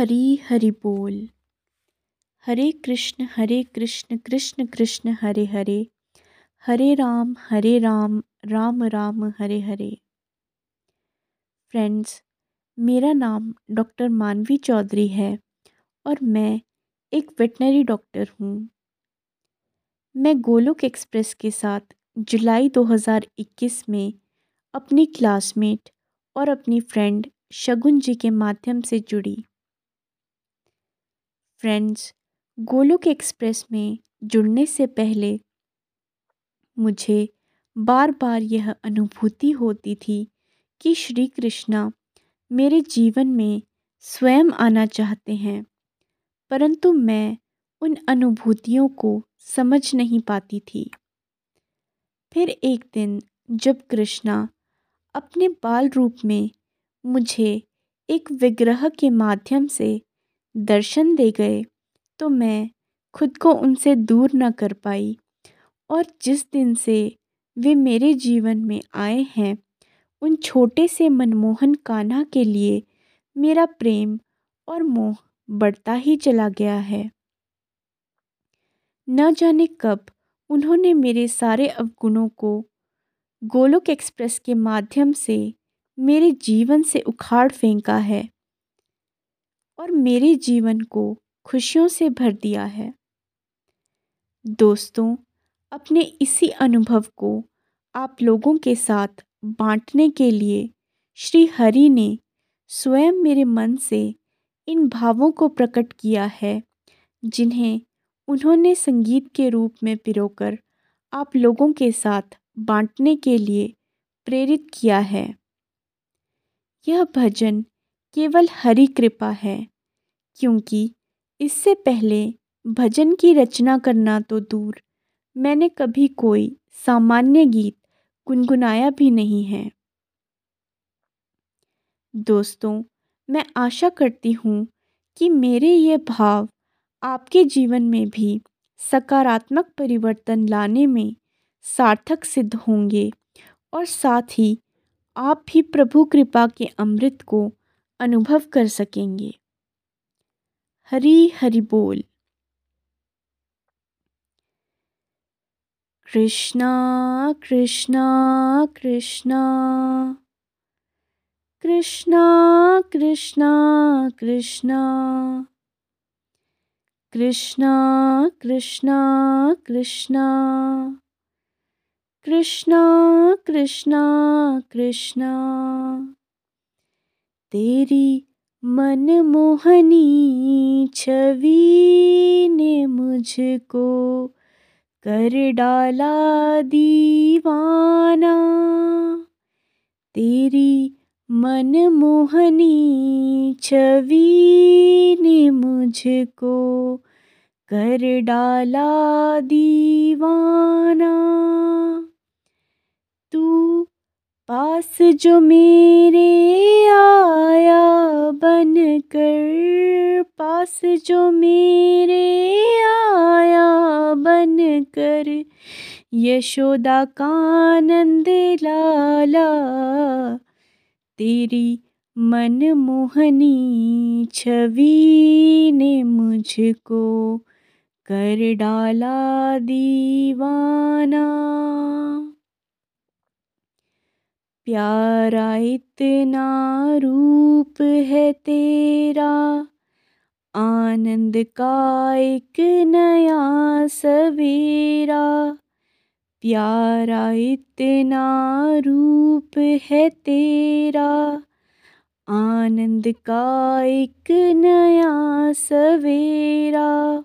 हरी हरि बोल। हरे कृष्ण हरे कृष्ण कृष्ण कृष्ण, हरे हरे। हरे राम हरे राम राम राम, हरे हरे। फ्रेंड्स मेरा नाम डॉक्टर मानवी चौधरी है और मैं एक वेटनरी डॉक्टर हूँ। मैं गोलोक एक्सप्रेस के साथ जुलाई 2021 में अपनी क्लासमेट और अपनी फ्रेंड शगुन जी के माध्यम से जुड़ी। फ्रेंड्स गोलोक एक्सप्रेस में जुड़ने से पहले मुझे बार बार यह अनुभूति होती थी कि श्री कृष्णा मेरे जीवन में स्वयं आना चाहते हैं, परंतु मैं उन अनुभूतियों को समझ नहीं पाती थी। फिर एक दिन जब कृष्णा अपने बाल रूप में मुझे एक विग्रह के माध्यम से दर्शन दे गए तो मैं खुद को उनसे दूर न कर पाई। और जिस दिन से वे मेरे जीवन में आए हैं, उन छोटे से मनमोहन कान्हा के लिए मेरा प्रेम और मोह बढ़ता ही चला गया है। न जाने कब उन्होंने मेरे सारे अवगुणों को गोलोक एक्सप्रेस के माध्यम से मेरे जीवन से उखाड़ फेंका है। और मेरे जीवन को खुशियों से भर दिया है। दोस्तों, अपने इसी अनुभव को आप लोगों के साथ बांटने के लिए श्री हरि ने स्वयं मेरे मन से इन भावों को प्रकट किया है, जिन्हें उन्होंने संगीत के रूप में पिरोकर आप लोगों के साथ बांटने के लिए प्रेरित किया है। यह भजन केवल हरि कृपा है। क्योंकि इससे पहले भजन की रचना करना तो दूर। मैंने कभी कोई सामान्य गीत गुनगुनाया भी नहीं है। दोस्तों, मैं आशा करती हूँ कि मेरे ये भाव आपके जीवन में भी सकारात्मक परिवर्तन लाने में सार्थक सिद्ध होंगे और साथ ही आप भी प्रभु कृपा के अमृत को अनुभव कर सकेंगे। हरी हरि बोल। कृष्णा कृष्णा कृष्णा। कृष्णा कृष्णा कृष्णा। कृष्णा कृष्णा कृष्णा। कृष्णा कृष्णा कृष्णा। तेरी मनमोहनी छवि ने मुझको कर डाला दीवाना। तेरी मनमोहनी छवि ने मुझको कर डाला दीवाना। तू पास जो मेरे आया बन कर, पास जो मेरे आया बन कर यशोदा कानंद लाला, तेरी मनमोहनी छवि ने मुझको कर डाला दीवाना। प्यारा इतना रूप है तेरा, आनंद का एक नया सवेरा। प्यारा इतना रूप है तेरा, आनंद का एक नया सवेरा।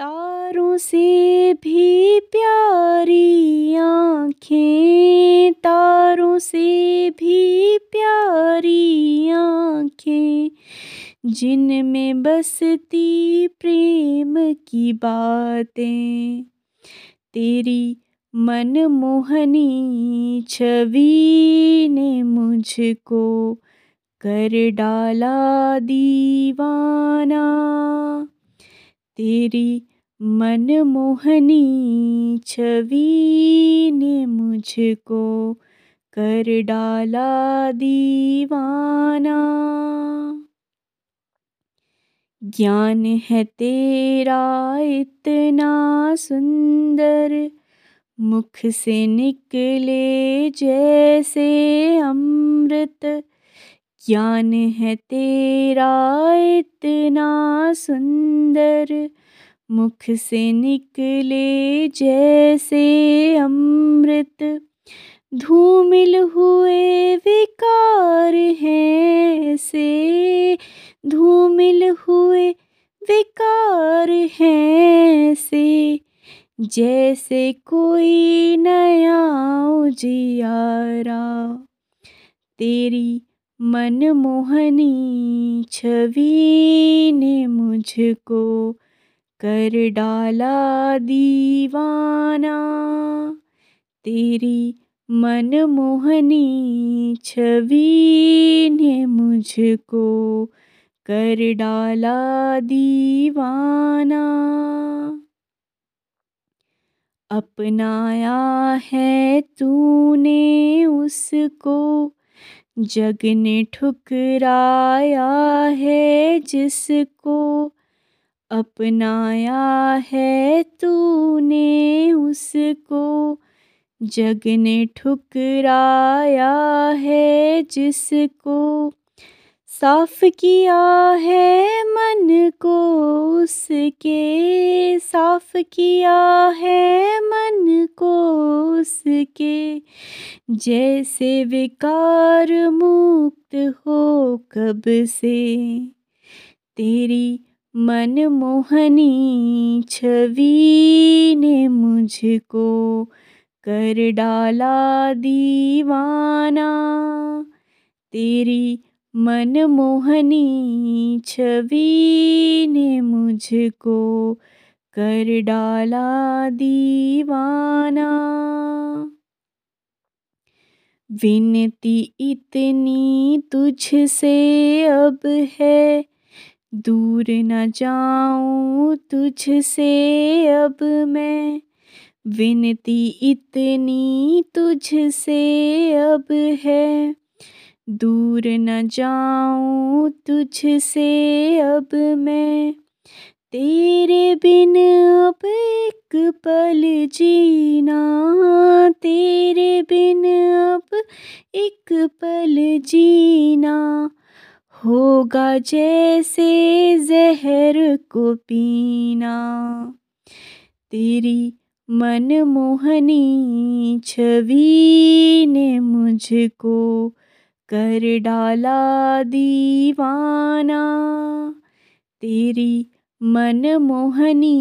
तारों से भी प्यारी आँखें, तारों से भी प्यारी आँखें, जिनमें बसती प्रेम की बातें। तेरी मन मोहनी छवि ने मुझको कर डाला दीवाना। तेरी मनमोहनी छवि ने मुझको कर डाला दीवाना। ज्ञान है तेरा इतना सुंदर, मुख से निकले जैसे अमृत। ज्ञान है तेरा इतना सुंदर मुख से निकले जैसे अमृत। धूमिल हुए विकार हैं से धूमिल हुए विकार हैं से जैसे कोई नया उजियारा। तेरी मनमोहनी छवि ने मुझको कर डाला दीवाना। तेरी मनमोहनी छवि ने मुझको कर डाला दीवाना। अपनाया है तूने उसको, जग ने ठुकराया है जिसको। अपनाया है तूने उसको जग ने ठुकराया है जिसको। साफ़ किया है मन को उसके, साफ़ किया है मन को उसके। जैसे विकार मुक्त हो कब से, तेरी मनमोहनी छवि ने मुझको कर डाला दीवाना। तेरी मनमोहनी छवि ने मुझको कर डाला दीवाना। विनती इतनी तुझसे अब है दूर न जाऊँ तुझसे अब मैं। विनती इतनी तुझसे अब है। दूर न जाऊँ तुझसे अब मैं। तेरे बिन अब एक पल जीना। तेरे बिन अब एक पल जीना। होगा जैसे जहर को पीना। तेरी मनमोहनी छवि ने मुझको कर डाला दीवाना। तेरी मनमोहनी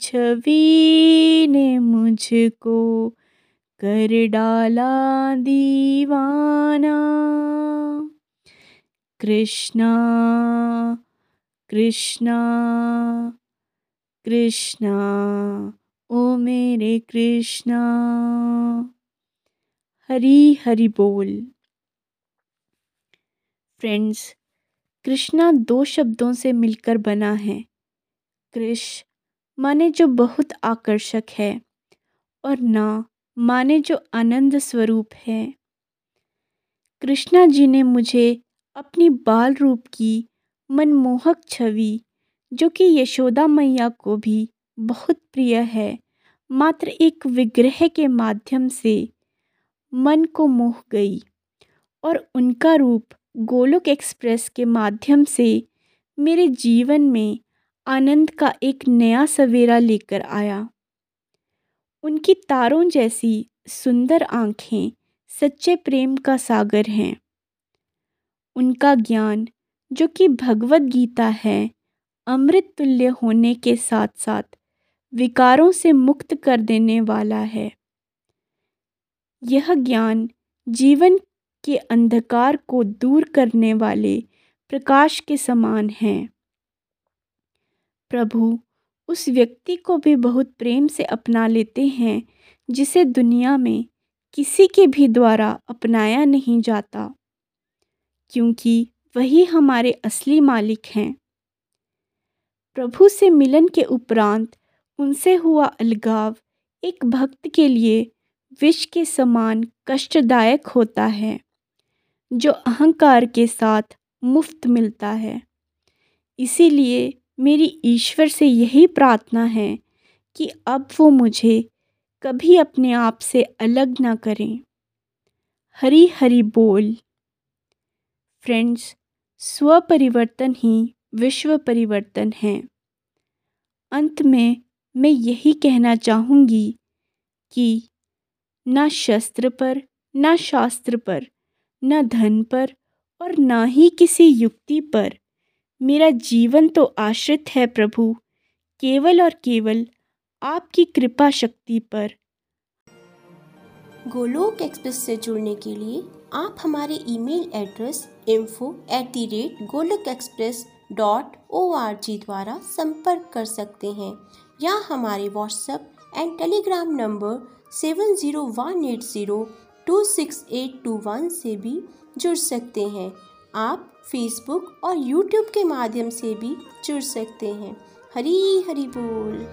छवि ने मुझको कर डाला दीवाना। कृष्णा कृष्णा कृष्णा, ओ मेरे कृष्णा। हरी हरि बोल। फ्रेंड्स कृष्णा दो शब्दों से मिलकर बना है। कृष माने जो बहुत आकर्षक है, और ना, माने जो आनंद स्वरूप है। कृष्णा जी ने मुझे अपनी बाल रूप की मनमोहक छवि, जो कि यशोदा मैया को भी बहुत प्रिय है, मात्र एक विग्रह के माध्यम से मन को मोह गई और उनका रूप गोलोक एक्सप्रेस के माध्यम से मेरे जीवन में आनंद का एक नया सवेरा लेकर आया। उनकी तारों जैसी सुंदर आँखें सच्चे प्रेम का सागर हैं। उनका ज्ञान, जो कि भगवत गीता है अमृत तुल्य होने के साथ साथ विकारों से मुक्त कर देने वाला है। यह ज्ञान जीवन के अंधकार को दूर करने वाले प्रकाश के समान हैं। प्रभु उस व्यक्ति को भी बहुत प्रेम से अपना लेते हैं, जिसे दुनिया में किसी के भी द्वारा अपनाया नहीं जाता। क्योंकि वही हमारे असली मालिक हैं। प्रभु से मिलन के उपरांत उनसे हुआ अलगाव एक भक्त के लिए विष के समान कष्टदायक होता है, जो अहंकार के साथ मुफ़्त मिलता है। इसीलिए मेरी ईश्वर से यही प्रार्थना है कि अब वो मुझे कभी अपने आप से अलग ना करें। हरी हरी बोल। फ्रेंड्स स्व परिवर्तन ही विश्व परिवर्तन है। अंत में मैं यही कहना चाहूँगी कि ना शस्त्र पर, ना शास्त्र पर, ना धन पर और ना ही किसी युक्ति पर मेरा जीवन तो आश्रित है प्रभु, केवल और केवल आपकी कृपा शक्ति पर। गोलोक एक्सप्रेस से जुड़ने के लिए आप हमारे email address info at the rate Golok express dot O R G द्वारा संपर्क कर सकते हैं या हमारे WhatsApp and Telegram number seven zero one eight zero two six eight two one से भी जुड़ सकते हैं। आप फेसबुक और यूट्यूब के माध्यम से भी जुड़ सकते हैं। हरी हरी बोल।